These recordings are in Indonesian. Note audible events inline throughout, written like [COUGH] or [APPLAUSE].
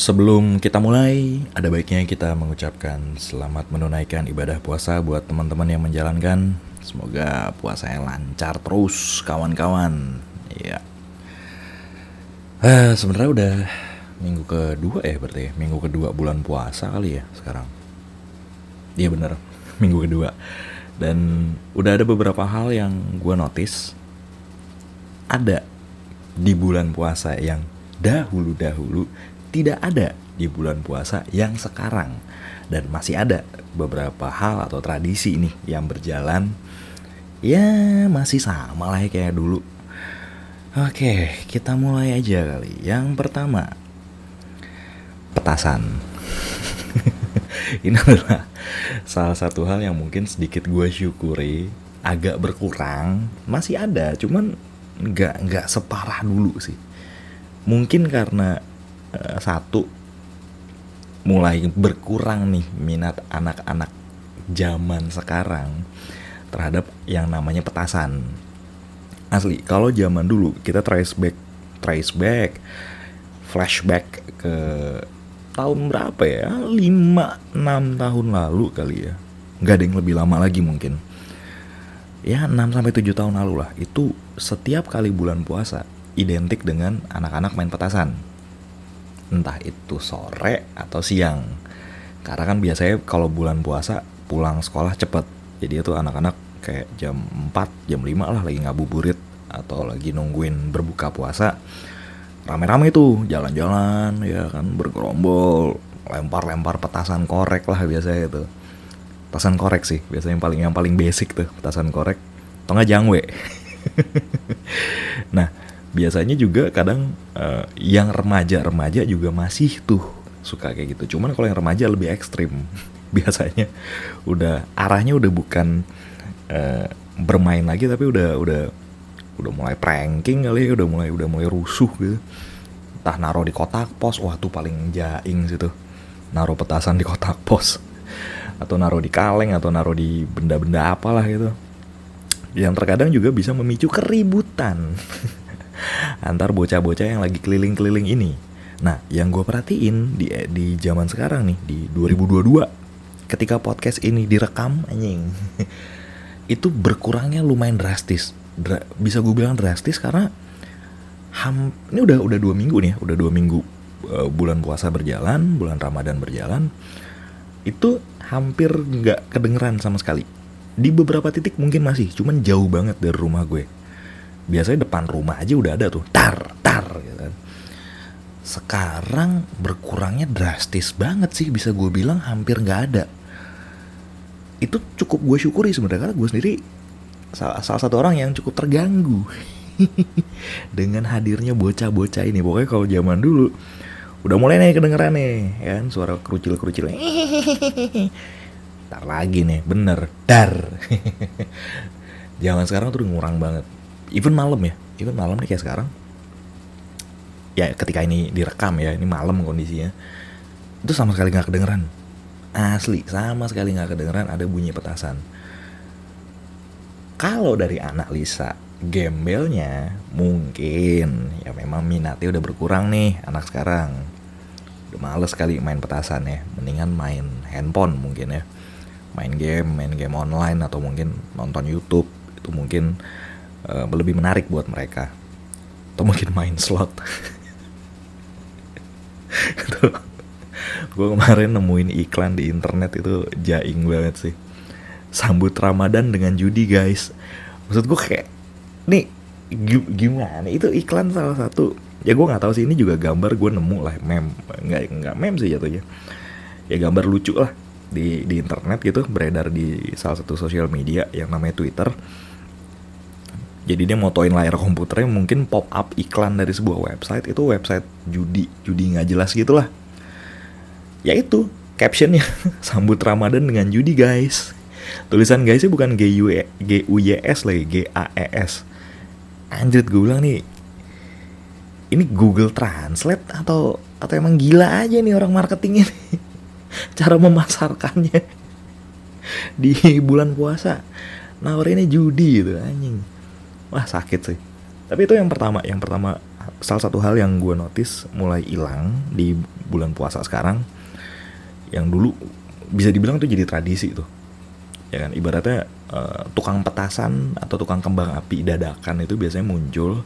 Sebelum kita mulai, ada baiknya kita mengucapkan selamat menunaikan ibadah puasa buat teman-teman yang menjalankan. Semoga puasanya lancar terus, kawan-kawan. Ya. Eh, sebenarnya udah minggu kedua ya berarti ya? Minggu kedua bulan puasa kali ya sekarang. Iya bener, [LAUGHS] minggu kedua. Dan udah ada beberapa hal yang gue notice ada di bulan puasa yang dahulu-dahulu tidak ada di bulan puasa yang sekarang. Dan masih ada beberapa hal atau tradisi nih yang berjalan. Ya masih sama lah ya kayak dulu. Oke kita mulai aja kali. Yang pertama petasan. [LAUGHS] Ini adalah salah satu hal yang mungkin sedikit gue syukuri. Agak berkurang masih ada cuman nggak nggak separah dulu sih. Mungkin karena uh, satu mulai berkurang nih minat anak-anak zaman sekarang terhadap yang namanya petasan. Asli, kalau zaman dulu kita trace back, trace back, flashback ke tahun berapa ya? 5 6 tahun lalu kali ya. Nggak ada yang lebih lama lagi mungkin. Ya 6 sampai 7 tahun lalu lah. Itu setiap kali bulan puasa identik dengan anak-anak main petasan entah itu sore atau siang. Karena kan biasanya kalau bulan puasa pulang sekolah cepet. Jadi itu anak-anak kayak jam 4 jam 5 lah lagi ngabuburit atau lagi nungguin berbuka puasa. Rame-rame tuh jalan-jalan ya kan bergerombol lempar-lempar petasan korek lah biasanya itu. Petasan korek sih biasanya yang paling yang paling basic tuh petasan korek. Nggak jangwe. [LAUGHS] Nah biasanya juga kadang uh, yang remaja-remaja juga masih tuh suka kayak gitu. Cuman kalau yang remaja lebih ekstrim. [LAUGHS] Biasanya udah arahnya udah bukan uh, bermain lagi tapi udah udah udah mulai pranking kali ya, udah mulai udah mulai rusuh gitu. Entah naruh di kotak pos, wah tuh paling jaing situ. Naruh petasan di kotak [LAUGHS] pos. Atau naruh di kaleng atau naruh di benda-benda apalah gitu. Yang terkadang juga bisa memicu keributan. [LAUGHS] antar bocah-bocah yang lagi keliling-keliling ini. Nah, yang gue perhatiin di di zaman sekarang nih di 2022 ketika podcast ini direkam anjing [LAUGHS] itu berkurangnya lumayan drastis. Dra bisa gue bilang drastis karena ham ini udah udah dua minggu nih, udah dua minggu uh, bulan puasa berjalan, bulan Ramadan berjalan, itu hampir nggak kedengeran sama sekali. Di beberapa titik mungkin masih, cuman jauh banget dari rumah gue biasanya depan rumah aja udah ada tuh tar tar gitu kan. Sekarang berkurangnya drastis banget sih bisa gue bilang hampir nggak ada. Itu cukup gue syukuri sebenarnya karena gue sendiri salah, salah satu orang yang cukup terganggu [LAUGHS] dengan hadirnya bocah-bocah ini. Pokoknya kalau zaman dulu udah mulai nih kedengeran nih ya kan suara kerucil-kerucil Ntar [LAUGHS] lagi nih bener dar [LAUGHS] zaman sekarang tuh ngurang banget even malam ya even malam nih kayak sekarang. Ya ketika ini direkam ya ini malam kondisinya. Itu sama sekali nggak kedengeran. Asli sama sekali nggak kedengeran ada bunyi petasan. Kalau dari anak Lisa gembelnya mungkin ya memang minatnya udah berkurang nih anak sekarang. Udah males sekali main petasan ya mendingan main handphone mungkin ya. Main game main game online atau mungkin nonton YouTube itu mungkin uh, lebih menarik buat mereka. Atau mungkin main slot. [LAUGHS] Gue kemarin nemuin iklan di internet itu jaing banget sih. Sambut Ramadan dengan judi guys. Maksud gue kayak nih gimana? Itu iklan salah satu. Ya gue nggak tahu sih ini juga gambar gue nemu lah mem nggak nggak mem sih jatuhnya. Ya gambar lucu lah. Di di internet gitu beredar di salah satu sosial media yang namanya Twitter jadi dia motoin layar komputernya mungkin pop up iklan dari sebuah website itu website judi judi nggak jelas gitulah. Ya itu captionnya [LAUGHS] sambut Ramadan dengan judi guys. Tulisan guysnya bukan G U e, G U Y S lagi G A E S. Anjir gue bilang nih ini Google Translate atau atau emang gila aja nih orang marketingnya nih. [LAUGHS] cara memasarkannya. [LAUGHS] Di bulan puasa nawarinnya judi gitu anjing wah sakit sih. Tapi itu yang pertama yang pertama salah satu hal yang gue notice mulai hilang di bulan puasa sekarang yang dulu bisa dibilang tuh jadi tradisi tuh. Ya kan ibaratnya uh, tukang petasan atau tukang kembang api dadakan itu biasanya muncul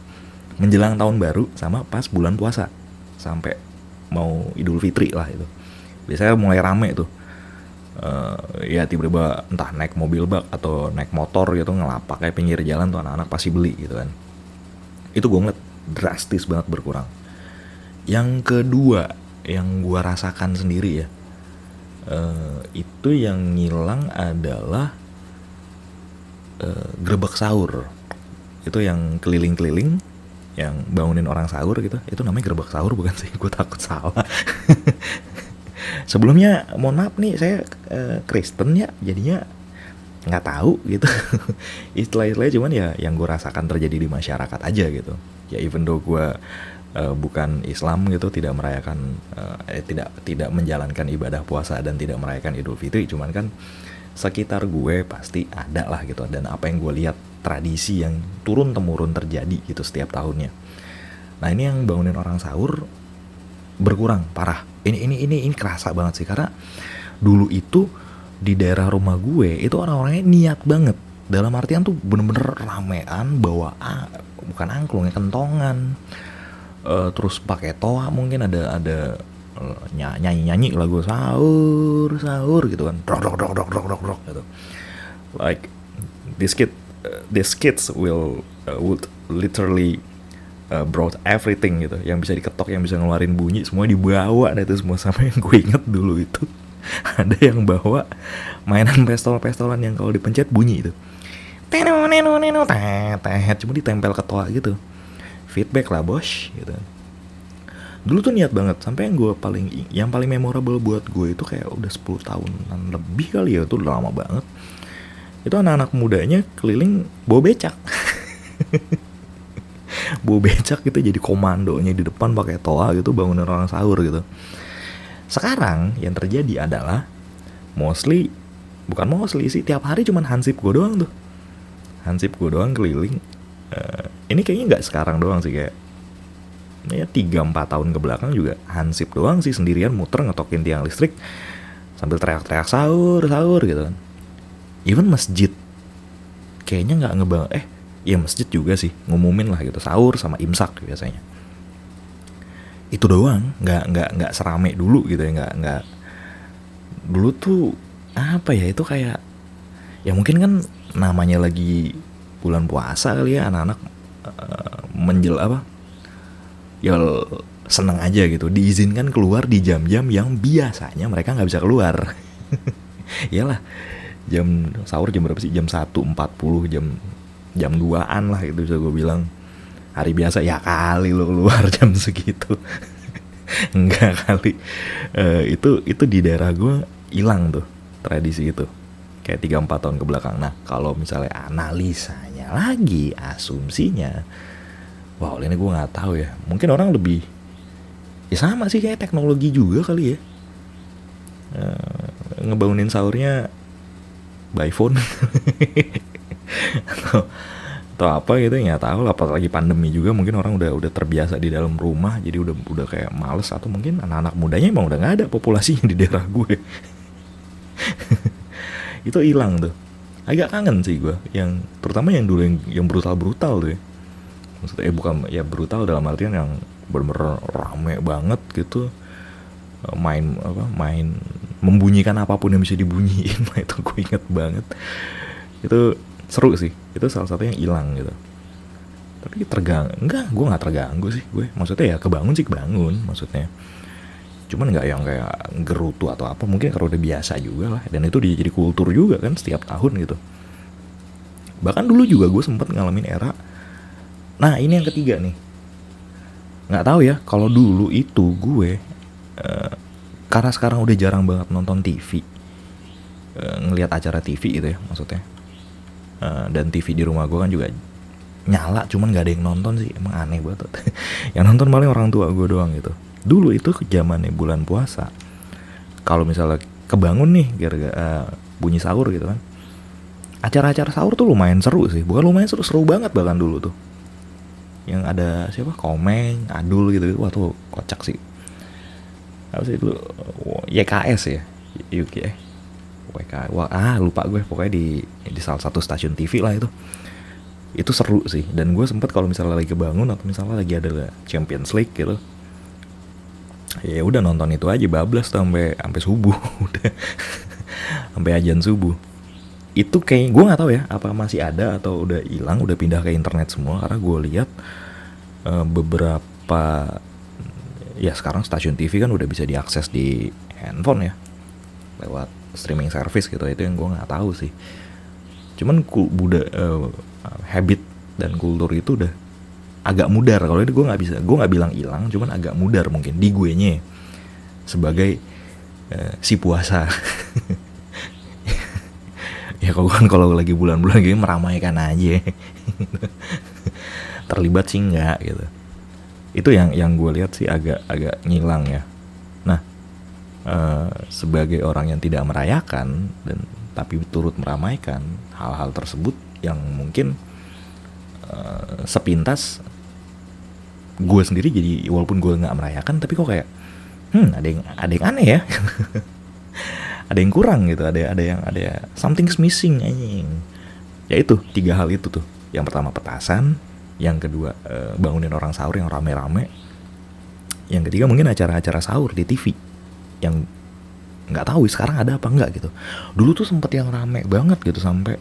menjelang tahun baru sama pas bulan puasa. Sampai mau Idul Fitri lah itu. Biasanya mulai rame tuh uh, ya tiba-tiba entah naik mobil bak atau naik motor gitu ngelapak kayak pinggir jalan tuh anak-anak pasti beli gitu kan. Itu gue ngeliat drastis banget berkurang. Yang kedua yang gue rasakan sendiri ya uh, itu yang ngilang adalah uh, sahur. Itu yang keliling-keliling yang bangunin orang sahur gitu itu namanya gerbek sahur bukan sih? [LAUGHS] Gue takut salah [LAUGHS] sebelumnya mohon maaf nih saya uh, Kristen ya jadinya nggak tahu gitu. [LAUGHS] Istilah-istilahnya cuman ya yang gue rasakan terjadi di masyarakat aja gitu. Ya even though gue uh, bukan Islam gitu tidak merayakan uh, eh, tidak tidak menjalankan ibadah puasa dan tidak merayakan Idul Fitri cuman kan sekitar gue pasti ada lah gitu. Dan apa yang gue lihat tradisi yang turun temurun terjadi gitu setiap tahunnya. Nah ini yang bangunin orang sahur berkurang parah. Ini ini ini ini kerasa banget sih karena dulu itu di daerah rumah gue itu orang-orangnya niat banget. Dalam artian tuh bener-bener ramean bawa ah, bukan angklung ya kentongan. Uh, terus pakai toa mungkin ada ada uh, nyanyi nyanyi lagu sahur sahur gitu kan. Dok dok dok dok dok dok dok gitu. Like this kid uh, this kids will uh, would literally uh, brought everything gitu yang bisa diketok yang bisa ngeluarin bunyi semua dibawa deh itu semua. [LAUGHS] Sampai yang gue inget dulu itu [LAUGHS] ada yang bawa mainan pistol-pistolan yang kalau dipencet bunyi itu. Cuma ditempel ke toa gitu. Feedback lah bos gitu. Dulu tuh niat banget sampai yang gue paling yang paling memorable buat gue itu kayak udah 10 tahunan lebih kali ya itu udah lama banget. Itu anak-anak mudanya keliling bawa becak [LAUGHS] bawa becak gitu jadi komandonya di depan pakai toa gitu bangunin orang sahur gitu. Sekarang yang terjadi adalah mostly bukan mostly sih tiap hari cuman hansip gue doang tuh. Hansip gue doang keliling uh, ini kayaknya nggak sekarang doang sih kayak ya tiga empat tahun ke belakang juga hansip doang sih sendirian muter ngetokin tiang listrik sambil teriak-teriak sahur sahur gitu kan. Even masjid kayaknya nggak ngebang eh ya masjid juga sih. Ngumumin lah gitu. Sahur sama imsak biasanya. Itu doang. Nggak nggak nggak serame dulu gitu ya. Nggak nggak. Dulu tuh apa ya itu kayak ya mungkin kan namanya lagi bulan puasa kali ya anak-anak uh, menjel apa ya seneng aja gitu. Diizinkan keluar di jam-jam yang biasanya mereka nggak bisa keluar. [LAUGHS] Iyalah jam sahur jam berapa sih? Jam satu empat puluh jam jam 2an lah itu bisa gue bilang. Hari biasa ya kali lo keluar [LAUGHS] jam segitu. [LAUGHS] Enggak kali. Uh, itu itu di daerah gue hilang tuh tradisi itu. Kayak tiga empat tahun ke belakang. Nah kalau misalnya analisanya lagi asumsinya wow ini gue nggak tahu ya. Mungkin orang lebih ya sama sih kayak teknologi juga kali ya. Uh, ngebangunin sahurnya by phone [LAUGHS] atau atau apa gitu nggak tahu lah. Apalagi pandemi juga mungkin orang udah udah terbiasa di dalam rumah jadi udah udah kayak males. Atau mungkin anak-anak mudanya emang udah nggak ada populasinya di daerah gue. [LAUGHS] Itu hilang tuh. Agak kangen sih gue. Yang terutama yang dulu yang, yang brutal brutal tuh ya. Maksudnya eh bukan ya brutal dalam artian yang bener-bener rame banget gitu. Eh, main apa main membunyikan apa pun yang bisa dibunyiin. [LAUGHS] Itu gue inget banget. Itu seru sih. Itu salah satu yang hilang gitu. Tapi tergang enggak gue nggak terganggu sih. Gue maksudnya ya kebangun sih kebangun maksudnya. Cuman nggak yang kayak gerutu atau apa mungkin kalau udah biasa juga lah. Dan itu jadi kultur juga kan setiap tahun gitu. Bahkan dulu juga gue sempet ngalamin era nah ini yang ketiga nih. Nggak tahu ya kalau dulu itu gue uh, karena sekarang udah jarang banget nonton TV uh, eh, ngelihat acara TV gitu ya maksudnya uh, dan TV di rumah gue kan juga nyala cuman gak ada yang nonton sih. Emang aneh banget. [LAUGHS] Yang nonton paling orang tua gue doang gitu. Dulu itu zamannya bulan puasa. Kalau misalnya kebangun nih gara-gara uh, bunyi sahur gitu kan. Acara-acara sahur tuh lumayan seru sih. Bukan lumayan seru seru banget bahkan dulu tuh. Yang ada siapa? Komeng Adul gitu wah tuh kocak sih. Apa sih itu? YKS ya? Yuki eh WK wah ah lupa gue. Pokoknya di di salah satu stasiun TV lah itu. Itu seru sih. Dan gue sempet kalau misalnya lagi kebangun atau misalnya lagi ada Champions League gitu ya udah nonton itu aja bablas tuh sampai sampai subuh. [LAUGHS] Udah. Sampai ajan subuh. Itu kayak gue nggak tahu ya apa masih ada atau udah hilang udah pindah ke internet semua. Karena gue lihat uh, beberapa ya sekarang stasiun TV kan udah bisa diakses di handphone ya. Lewat streaming service gitu itu yang gue nggak tahu sih. Cuman buda uh, habit dan kultur itu udah agak mudar. Kalau itu gue nggak bisa gue nggak bilang hilang cuman agak mudar mungkin di gue nya sebagai uh, si puasa. [LAUGHS] Ya kalau kan kalau lagi bulan-bulan gini meramaikan aja. Terlibat sih enggak gitu. Itu yang yang gue lihat sih agak agak ngilang ya uh, sebagai orang yang tidak merayakan dan tapi turut meramaikan hal-hal tersebut yang mungkin uh, sepintas gue sendiri jadi walaupun gue nggak merayakan tapi kok kayak hmm ada yang ada yang aneh ya? [LAUGHS] Ada yang kurang gitu ada ada yang ada something's missing anjing. Ya itu tiga hal itu tuh. Yang pertama petasan. Yang kedua uh, bangunin orang sahur yang rame-rame. Yang ketiga mungkin acara-acara sahur di TV yang nggak tahu sekarang ada apa enggak gitu. Dulu tuh sempet yang rame banget gitu sampai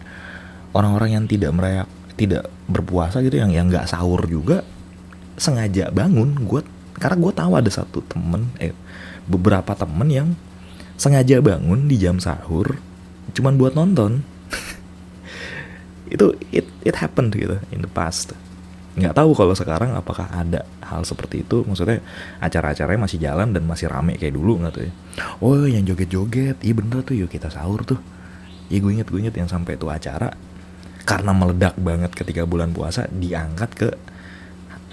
orang-orang yang tidak merayak tidak berpuasa gitu yang yang nggak sahur juga sengaja bangun. Gue karena gue tahu ada satu temen eh beberapa temen yang sengaja bangun di jam sahur cuman buat nonton. [LAUGHS] Itu it it happened gitu in the past nggak tahu kalau sekarang apakah ada hal seperti itu. Maksudnya acara-acaranya masih jalan dan masih rame kayak dulu nggak tuh ya? Oh yang joget-joget. Iya bener tuh. Yuk kita sahur tuh. Iya gue inget gue inget yang sampai itu acara karena meledak banget ketika bulan puasa diangkat ke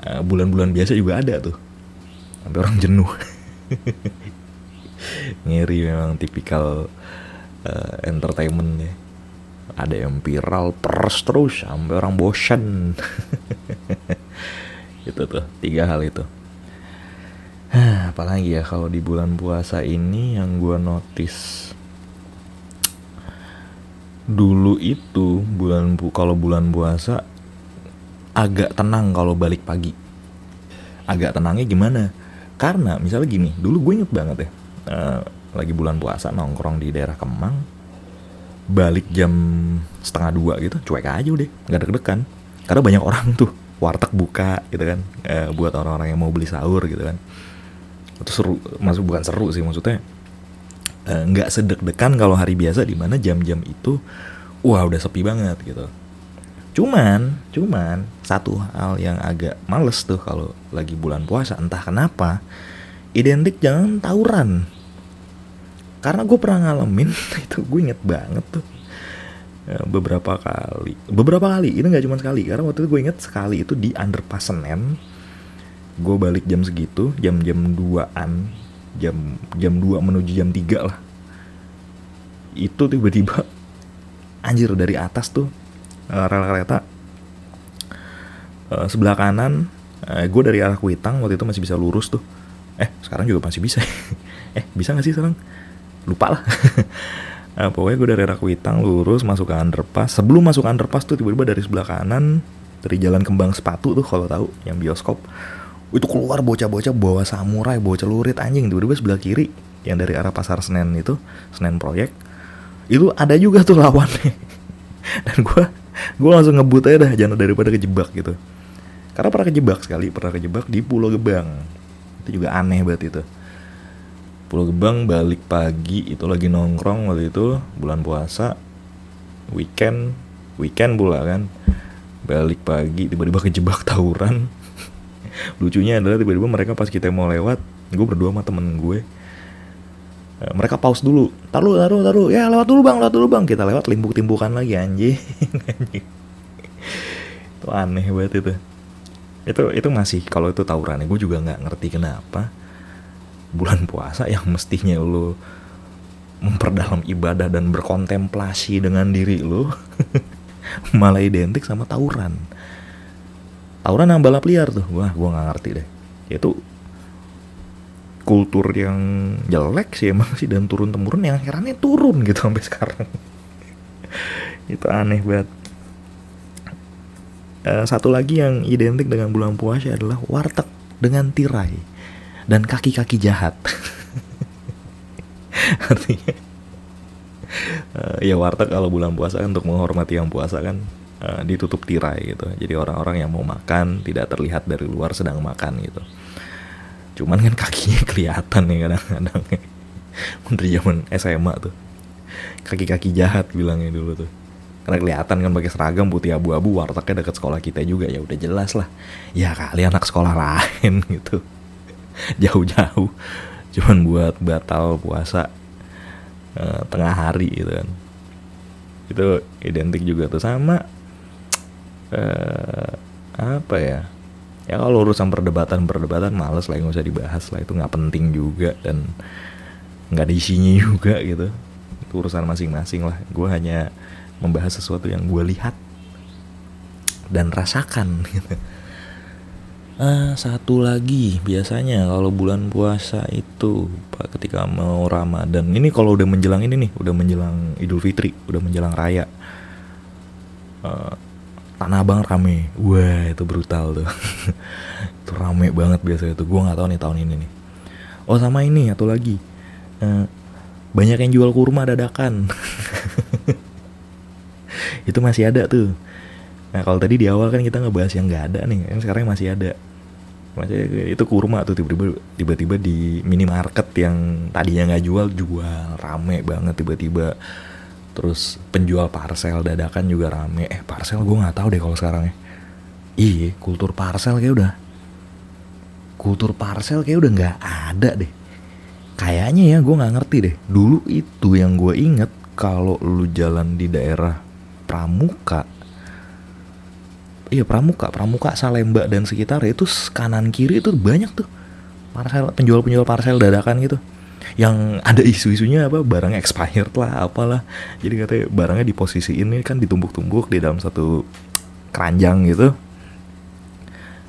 eh, bulan-bulan uh, biasa juga ada tuh. Sampai orang jenuh. [LAUGHS] Ngeri memang tipikal uh, entertainment ya ada yang viral terus terus sampai orang bosan [LAUGHS] itu tuh tiga hal itu. [SIGHS] Apalagi ya kalau di bulan puasa ini yang gue notice dulu itu bulan bu kalau bulan puasa agak tenang kalau balik pagi. Agak tenangnya gimana? Karena misalnya gini dulu gue inget banget ya uh, lagi bulan puasa nongkrong di daerah Kemang balik jam setengah dua gitu cuek aja udah nggak deg-degan. Karena banyak orang tuh warteg buka gitu kan uh, buat orang-orang yang mau beli sahur gitu kan. Itu seru masuk bukan seru sih maksudnya eh, nggak uh, sedek-dekan kalau hari biasa di mana jam-jam itu wah udah sepi banget gitu. Cuman cuman satu hal yang agak males tuh kalau lagi bulan puasa entah kenapa identik jangan tawuran karena gue pernah ngalamin [LAUGHS] itu gue inget banget tuh. Ya, beberapa kali. Beberapa kali ini nggak cuma sekali. Karena waktu itu gue inget sekali itu di underpass Senen gue balik jam segitu jam jam 2an jam jam 2 menuju jam 3 lah. Itu tiba-tiba anjir dari atas tuh uh, rel kereta uh, sebelah kanan uh, gue dari arah Kuitang waktu itu masih bisa lurus tuh. Eh sekarang juga masih bisa. [LAUGHS] Eh bisa gak sih sekarang lupa lah. Nah, [LAUGHS] pokoknya gue dari arah Kuitang lurus masuk ke underpass. Sebelum masuk underpass tuh tiba-tiba dari sebelah kanan dari jalan kembang sepatu tuh kalau tahu yang bioskop itu keluar bocah-bocah bawa samurai bawa celurit anjing. Tiba-tiba sebelah kiri yang dari arah pasar Senen itu Senen proyek itu ada juga tuh lawannya. [LAUGHS] Dan gue gue langsung ngebut aja dah jangan daripada kejebak gitu. Karena pernah kejebak sekali pernah kejebak di Pulau Gebang. Itu juga aneh banget itu Pulau Gebang balik pagi itu lagi nongkrong waktu itu bulan puasa weekend weekend pula kan. Balik pagi tiba-tiba kejebak tawuran. [LAUGHS] Lucunya adalah tiba-tiba mereka pas kita mau lewat gue berdua sama temen gue eh, mereka pause dulu. Taruh taruh taruh ya lewat dulu bang lewat dulu bang. Kita lewat limbuk timbukan lagi anjing. [LAUGHS] Itu aneh banget itu. Itu itu masih kalau itu tawuran gue juga nggak ngerti kenapa bulan puasa yang mestinya lo memperdalam ibadah dan berkontemplasi dengan diri lo [LAUGHS] malah identik sama tawuran tawuran sama balap liar tuh. Wah gue nggak ngerti deh. Itu kultur yang jelek sih emang sih dan turun temurun yang herannya turun gitu sampai sekarang. [LAUGHS] Itu aneh banget. Uh, satu lagi yang identik dengan bulan puasa adalah warteg dengan tirai dan kaki-kaki jahat. [LAUGHS] Artinya uh, ya warteg kalau bulan puasa kan untuk menghormati yang puasa kan uh, ditutup tirai gitu. Jadi orang-orang yang mau makan tidak terlihat dari luar sedang makan gitu. Cuman kan kakinya [LAUGHS] kelihatan nih kadang-kadang. Dari zaman SMA tuh kaki-kaki jahat bilangnya dulu tuh. Karena kelihatan kan pakai seragam putih abu-abu wartegnya dekat sekolah kita juga ya udah jelas lah. Ya kali anak sekolah lain [LAUGHS] gitu [LAUGHS] jauh-jauh. Cuman buat batal puasa uh, tengah hari gitu kan. Itu identik juga tuh. Sama uh, apa ya? Ya kalau urusan perdebatan perdebatan males lah nggak usah dibahas lah. Itu nggak penting juga dan nggak ada isinya [LAUGHS] juga gitu. Itu urusan masing-masing lah. Gue hanya membahas sesuatu yang gue lihat dan rasakan [LAUGHS] gitu Ah, satu lagi biasanya kalau bulan puasa itu pak ketika mau Ramadan. Ini kalau udah menjelang ini nih udah menjelang Idul Fitri udah menjelang raya. Uh, Tanah Abang rame. Wah itu brutal tuh. [LAUGHS] Itu rame banget biasanya tuh. Gue nggak tahu nih tahun ini nih. Oh sama ini atau lagi. Uh, banyak yang jual kurma dadakan. [LAUGHS] Itu masih ada tuh. Nah kalau tadi di awal kan kita ngebahas yang nggak ada nih yang sekarang masih ada masih itu kurma tuh tiba-tiba tiba-tiba di minimarket yang tadinya nggak jual jual rame banget tiba-tiba. Terus penjual parcel dadakan juga rame. Eh parcel gue nggak tahu deh kalau sekarang ya. Iya kultur parcel kayak udah. Kultur parcel kayak udah nggak ada deh. Kayaknya ya gue nggak ngerti deh. Dulu itu yang gue inget kalau lu jalan di daerah Pramuka iya Pramuka Pramuka Salemba dan sekitar itu kanan kiri itu banyak tuh. Parcel penjual penjual parcel dadakan gitu. Yang ada isu-isunya apa barang expired lah apalah. Jadi katanya barangnya di posisi ini kan ditumbuk-tumbuk di dalam satu keranjang gitu.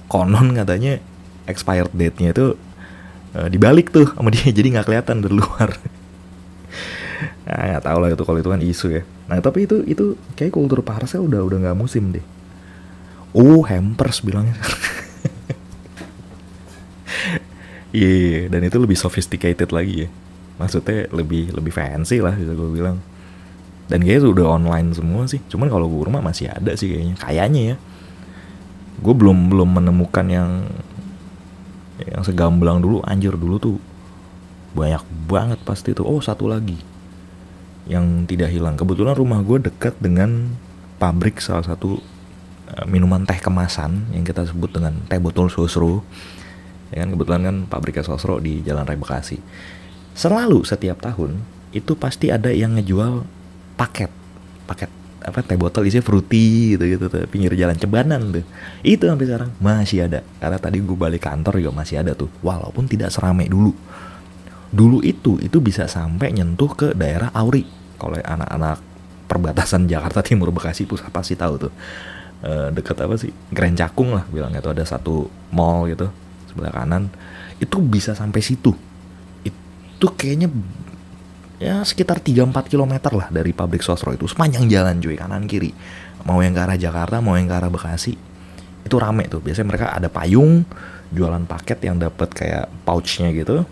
Konon katanya expired date-nya itu uh, dibalik tuh sama dia [LAUGHS] jadi nggak kelihatan dari luar. Nah nggak tahu lah itu kalau itu kan isu ya. Nah tapi itu itu kayak kultur parcel udah udah nggak musim deh oh hampers bilangnya Iya, yeah, yeah, dan itu lebih sophisticated lagi ya. Maksudnya lebih lebih fancy lah bisa gue bilang. Dan kayaknya udah online semua sih. Cuman kalau gue rumah masih ada sih kayaknya. Kayaknya ya. Gue belum belum menemukan yang yang segamblang dulu anjir dulu tuh banyak banget pasti tuh. Oh, satu lagi yang tidak hilang. Kebetulan rumah gue dekat dengan pabrik salah satu minuman teh kemasan yang kita sebut dengan teh botol sosro. Ya kan kebetulan kan pabriknya Sosro di Jalan Raya Bekasi. Selalu setiap tahun itu pasti ada yang ngejual paket. Paket apa teh botol isinya fruity gitu gitu tuh pinggir jalan cebanan tuh. Itu sampai sekarang masih ada. Karena tadi gue balik kantor juga masih ada tuh. Walaupun tidak seramai dulu. Dulu itu itu bisa sampai nyentuh ke daerah Auri. Kalau anak-anak perbatasan Jakarta Timur Bekasi pusat pasti tahu tuh e, deket apa sih? Grand Cakung lah bilangnya tuh. Ada satu mall gitu sebelah kanan. Itu bisa sampai situ. Itu kayaknya ya sekitar 3-4 km lah dari pabrik sosro itu. Sepanjang jalan cuy kanan kiri. Mau yang ke arah Jakarta mau yang ke arah Bekasi. Itu rame tuh. Biasanya mereka ada payung jualan paket yang dapat kayak pouchnya gitu.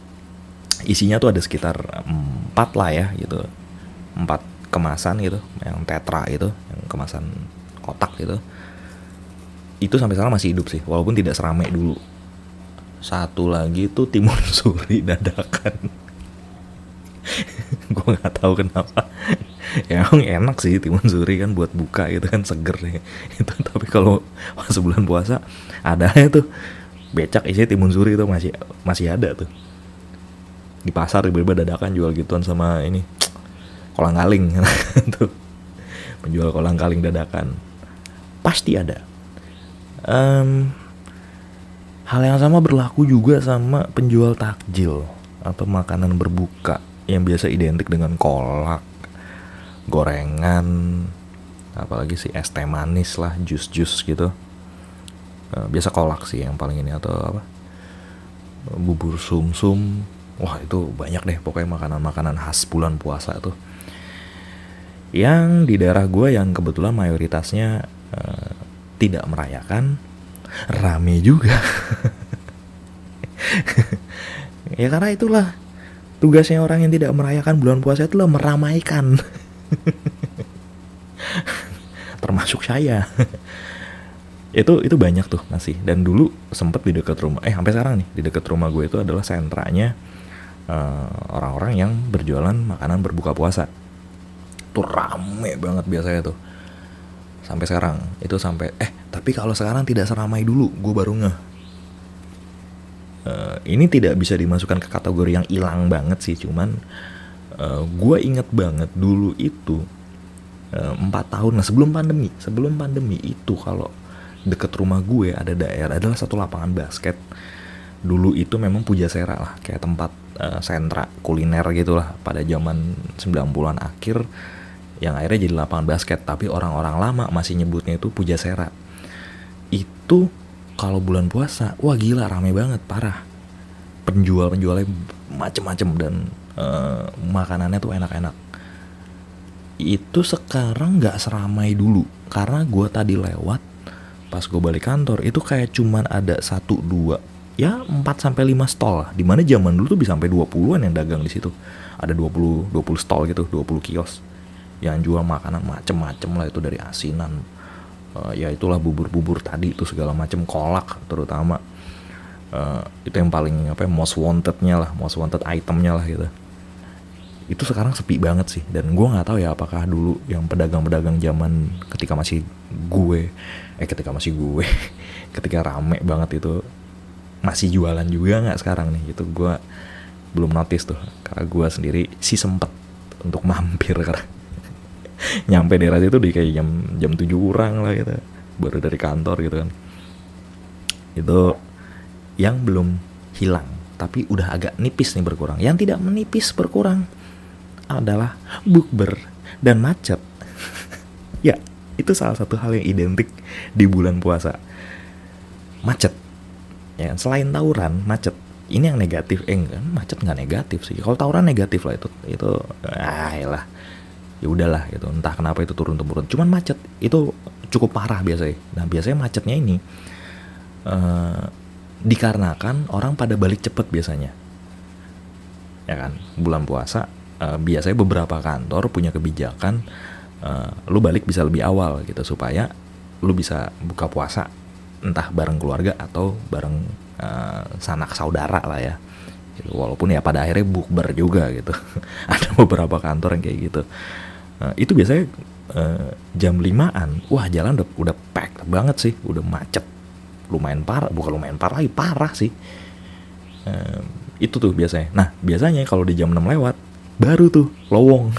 Isinya tuh ada sekitar empat lah ya gitu. Empat kemasan gitu yang tetra itu yang kemasan kotak gitu itu sampai sekarang masih hidup sih walaupun tidak seramai dulu. Satu lagi tuh timun [LAUGHS] suri dadakan. [LAUGHS] Gue nggak tahu kenapa. Ya emang enak sih timun suri kan buat buka gitu kan seger ya. [LAUGHS] Itu tapi kalau pas bulan puasa ada ya tuh. Becak isi timun suri itu masih masih ada tuh. Di pasar tiba-tiba dadakan jual gituan sama ini [TSK] kolang kaling. Tuh. Menjual kolang kaling dadakan. Pasti ada um, Hal yang sama berlaku juga sama penjual takjil atau makanan berbuka yang biasa identik dengan kolak, gorengan, apalagi sih es teh manis lah, jus-jus gitu. uh, biasa kolak sih yang paling ini atau apa? Bubur sumsum. Wah itu banyak deh pokoknya makanan-makanan khas bulan puasa tuh. Yang di daerah gue yang kebetulan mayoritasnya uh, tidak merayakan rame juga. Ya karena itulah tugasnya orang yang tidak merayakan bulan puasa itu itulah meramaikan. Termasuk saya. Itu itu banyak tuh masih. Dan dulu sempet di dekat rumah eh sampai sekarang nih di dekat rumah gue itu adalah sentranya uh, orang-orang yang berjualan makanan berbuka puasa. Tuh rame banget biasanya tuh sampai sekarang. Itu sampai eh tapi kalau sekarang tidak seramai dulu gue baru ngeh. Uh, ini tidak bisa dimasukkan ke kategori yang hilang banget sih cuman uh, gue inget banget dulu itu eh, empat uh, tahun. Nah sebelum pandemi sebelum pandemi itu kalau deket rumah gue ada daerah adalah satu lapangan basket. Dulu itu memang puja sera lah kayak tempat uh, sentra kuliner gitulah pada zaman 90-an akhir yang akhirnya jadi lapangan basket tapi orang-orang lama masih nyebutnya itu Pujasera itu kalau bulan puasa wah gila rame banget parah penjual penjualnya macem-macem dan uh, makanannya tuh enak-enak itu sekarang nggak seramai dulu karena gue tadi lewat pas gue balik kantor itu kayak cuman ada satu dua ya 4 sampai lima stall lah. Di mana zaman dulu tuh bisa sampai 20-an yang dagang di situ. Ada 20 20 stall gitu, 20 kios yang jual makanan macem-macem lah itu dari asinan. Uh, ya itulah bubur-bubur tadi itu segala macem kolak terutama. Uh, itu yang paling apa ya, most wantednya lah most wanted itemnya lah gitu. Itu sekarang sepi banget sih dan gue nggak tahu ya apakah dulu yang pedagang-pedagang zaman ketika masih gue eh ketika masih gue [LAUGHS] ketika rame banget itu masih jualan juga nggak sekarang nih? Itu gue belum notice tuh karena gue sendiri sih sempet untuk [LAUGHS] mampir karena [LAUGHS] nyampe daerah itu di kayak jam jam tujuh kurang lah gitu. Baru dari kantor gitu kan. Itu yang belum hilang tapi udah agak nipis nih berkurang. Yang tidak menipis berkurang adalah bukber dan macet. [LAUGHS] Ya itu salah satu hal yang identik di bulan puasa. Macet. Ya selain tawuran macet. Ini yang negatif. Eh enggak macet nggak negatif sih. Kalau tawuran negatif lah itu. Itu ah lah ya udahlah gitu. Entah kenapa itu turun temurun. Cuman macet itu cukup parah biasanya. Nah biasanya macetnya ini uh, dikarenakan orang pada balik cepet biasanya. Ya kan? Bulan puasa uh, biasanya beberapa kantor punya kebijakan uh, lu balik bisa lebih awal gitu supaya lu bisa buka puasa entah bareng keluarga atau bareng uh, sanak saudara lah ya gitu. walaupun ya pada akhirnya bukber juga gitu. [LAUGHS] Ada beberapa kantor yang kayak gitu. Uh, itu biasanya uh, jam limaan. Wah jalan udah udah pack banget sih. Udah macet. Lumayan parah bukan lumayan parah lagi parah sih. Uh, itu tuh biasanya. Nah biasanya kalau di jam 6 lewat baru tuh lowong.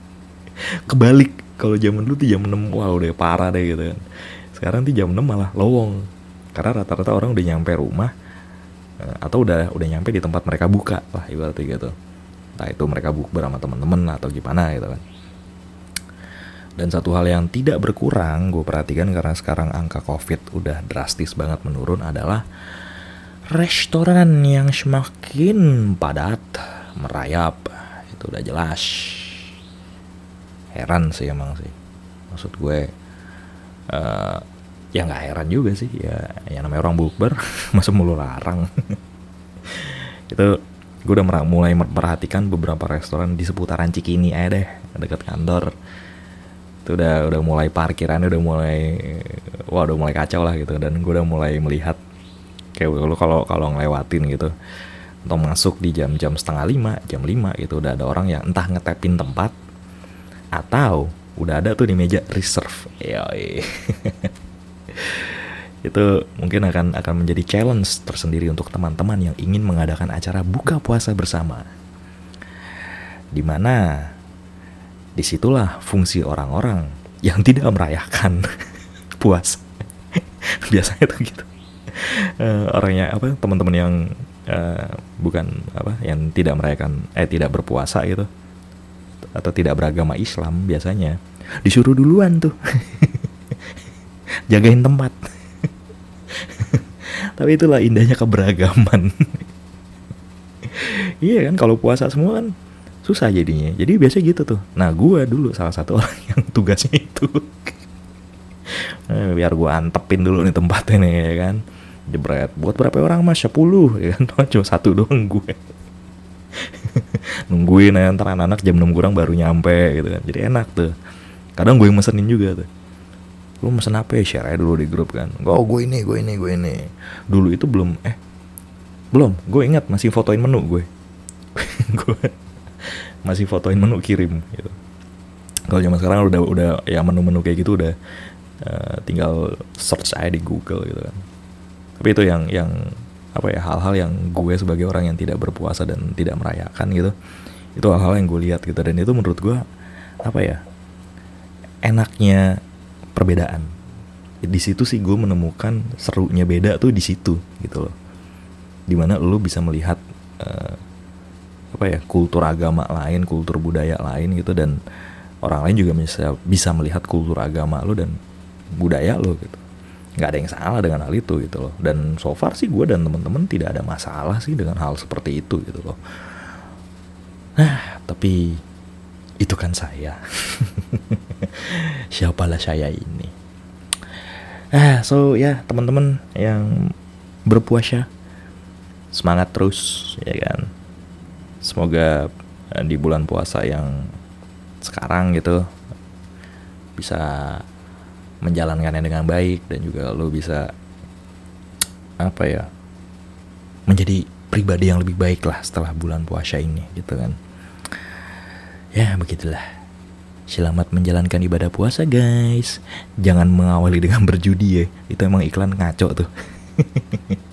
[LAUGHS] Kebalik. Kalau zaman dulu tuh jam 6 wah udah parah deh gitu kan. Sekarang tuh jam 6 malah lowong. Karena rata-rata orang udah nyampe rumah atau udah udah nyampe di tempat mereka buka lah ibaratnya gitu. Entah itu mereka bukber sama temen-temen atau gimana gitu kan. Dan satu hal yang tidak berkurang gue perhatikan karena sekarang angka covid udah drastis banget menurun adalah restoran yang semakin padat merayap. Itu udah jelas. Heran sih emang sih. Maksud gue uh, ya nggak heran juga sih. Ya yang namanya orang bukber [LAUGHS] masa mulu larang. [LAUGHS] Itu gue udah mulai memperhatikan beberapa restoran di seputaran Cikini aja deh dekat kantor. Itu udah udah mulai parkirannya udah mulai wah udah mulai kacau lah gitu. Dan gue udah mulai melihat kayak lo kalau kalau ngelewatin gitu atau masuk di jam-jam setengah lima jam lima gitu udah ada orang yang entah ngetepin tempat atau udah ada tuh di meja reserve. Ya [LAUGHS] itu mungkin akan akan menjadi challenge tersendiri untuk teman-teman yang ingin mengadakan acara buka puasa bersama. Di mana di situlah fungsi orang-orang yang tidak merayakan [LAUGHS] puas biasanya tuh gitu. Uh, orangnya apa teman-teman yang uh, bukan apa yang tidak merayakan eh tidak berpuasa gitu atau tidak beragama Islam biasanya disuruh duluan tuh [LAUGHS] jagain tempat. [LAUGHS] Tapi itulah indahnya keberagaman. [LAUGHS] Iya kan kalau puasa semua kan susah jadinya. Jadi biasa gitu tuh. Nah gue dulu salah satu [LAUGHS] orang yang tugasnya itu. Biar gue antepin dulu nih tempatnya nih ya kan. Jebret. Buat berapa orang mas? 10 ya kan. Cuma satu doang gue nungguin ya, ntar anak-anak jam 6 kurang baru nyampe gitu kan. Jadi enak tuh. Kadang gue yang mesenin juga tuh lu mesen apa ya? Share aja dulu di grup kan. Oh gue ini gue ini gue ini. Dulu itu belum eh belum. Gue ingat masih fotoin menu gue [LAUGHS] gue masih fotoin menu kirim gitu. Kalau zaman sekarang udah udah ya menu-menu kayak gitu udah uh, tinggal search aja di Google gitu kan. Tapi itu yang yang apa ya hal-hal yang gue sebagai orang yang tidak berpuasa dan tidak merayakan gitu. Itu hal-hal yang gue lihat gitu. Dan itu menurut gue apa ya enaknya perbedaan. Di situ sih gue menemukan serunya beda tuh di situ gitu loh. Di mana lo bisa melihat uh, apa ya kultur agama lain kultur budaya lain gitu dan orang lain juga bisa bisa melihat kultur agama lo dan budaya lo gitu. Nggak ada yang salah dengan hal itu gitu loh. Dan so far sih gue dan temen-temen tidak ada masalah sih dengan hal seperti itu gitu loh. Nah tapi itu kan saya. [LAUGHS] Siapalah saya ini? Ah so ya teman-teman yang berpuasa semangat terus ya kan? Semoga eh, di bulan puasa yang sekarang gitu bisa menjalankannya dengan baik dan juga lo bisa apa ya menjadi pribadi yang lebih baik lah setelah bulan puasa ini gitu kan ya begitulah. Selamat menjalankan ibadah puasa guys. Jangan mengawali dengan berjudi ya. Itu emang iklan ngaco tuh [LAUGHS]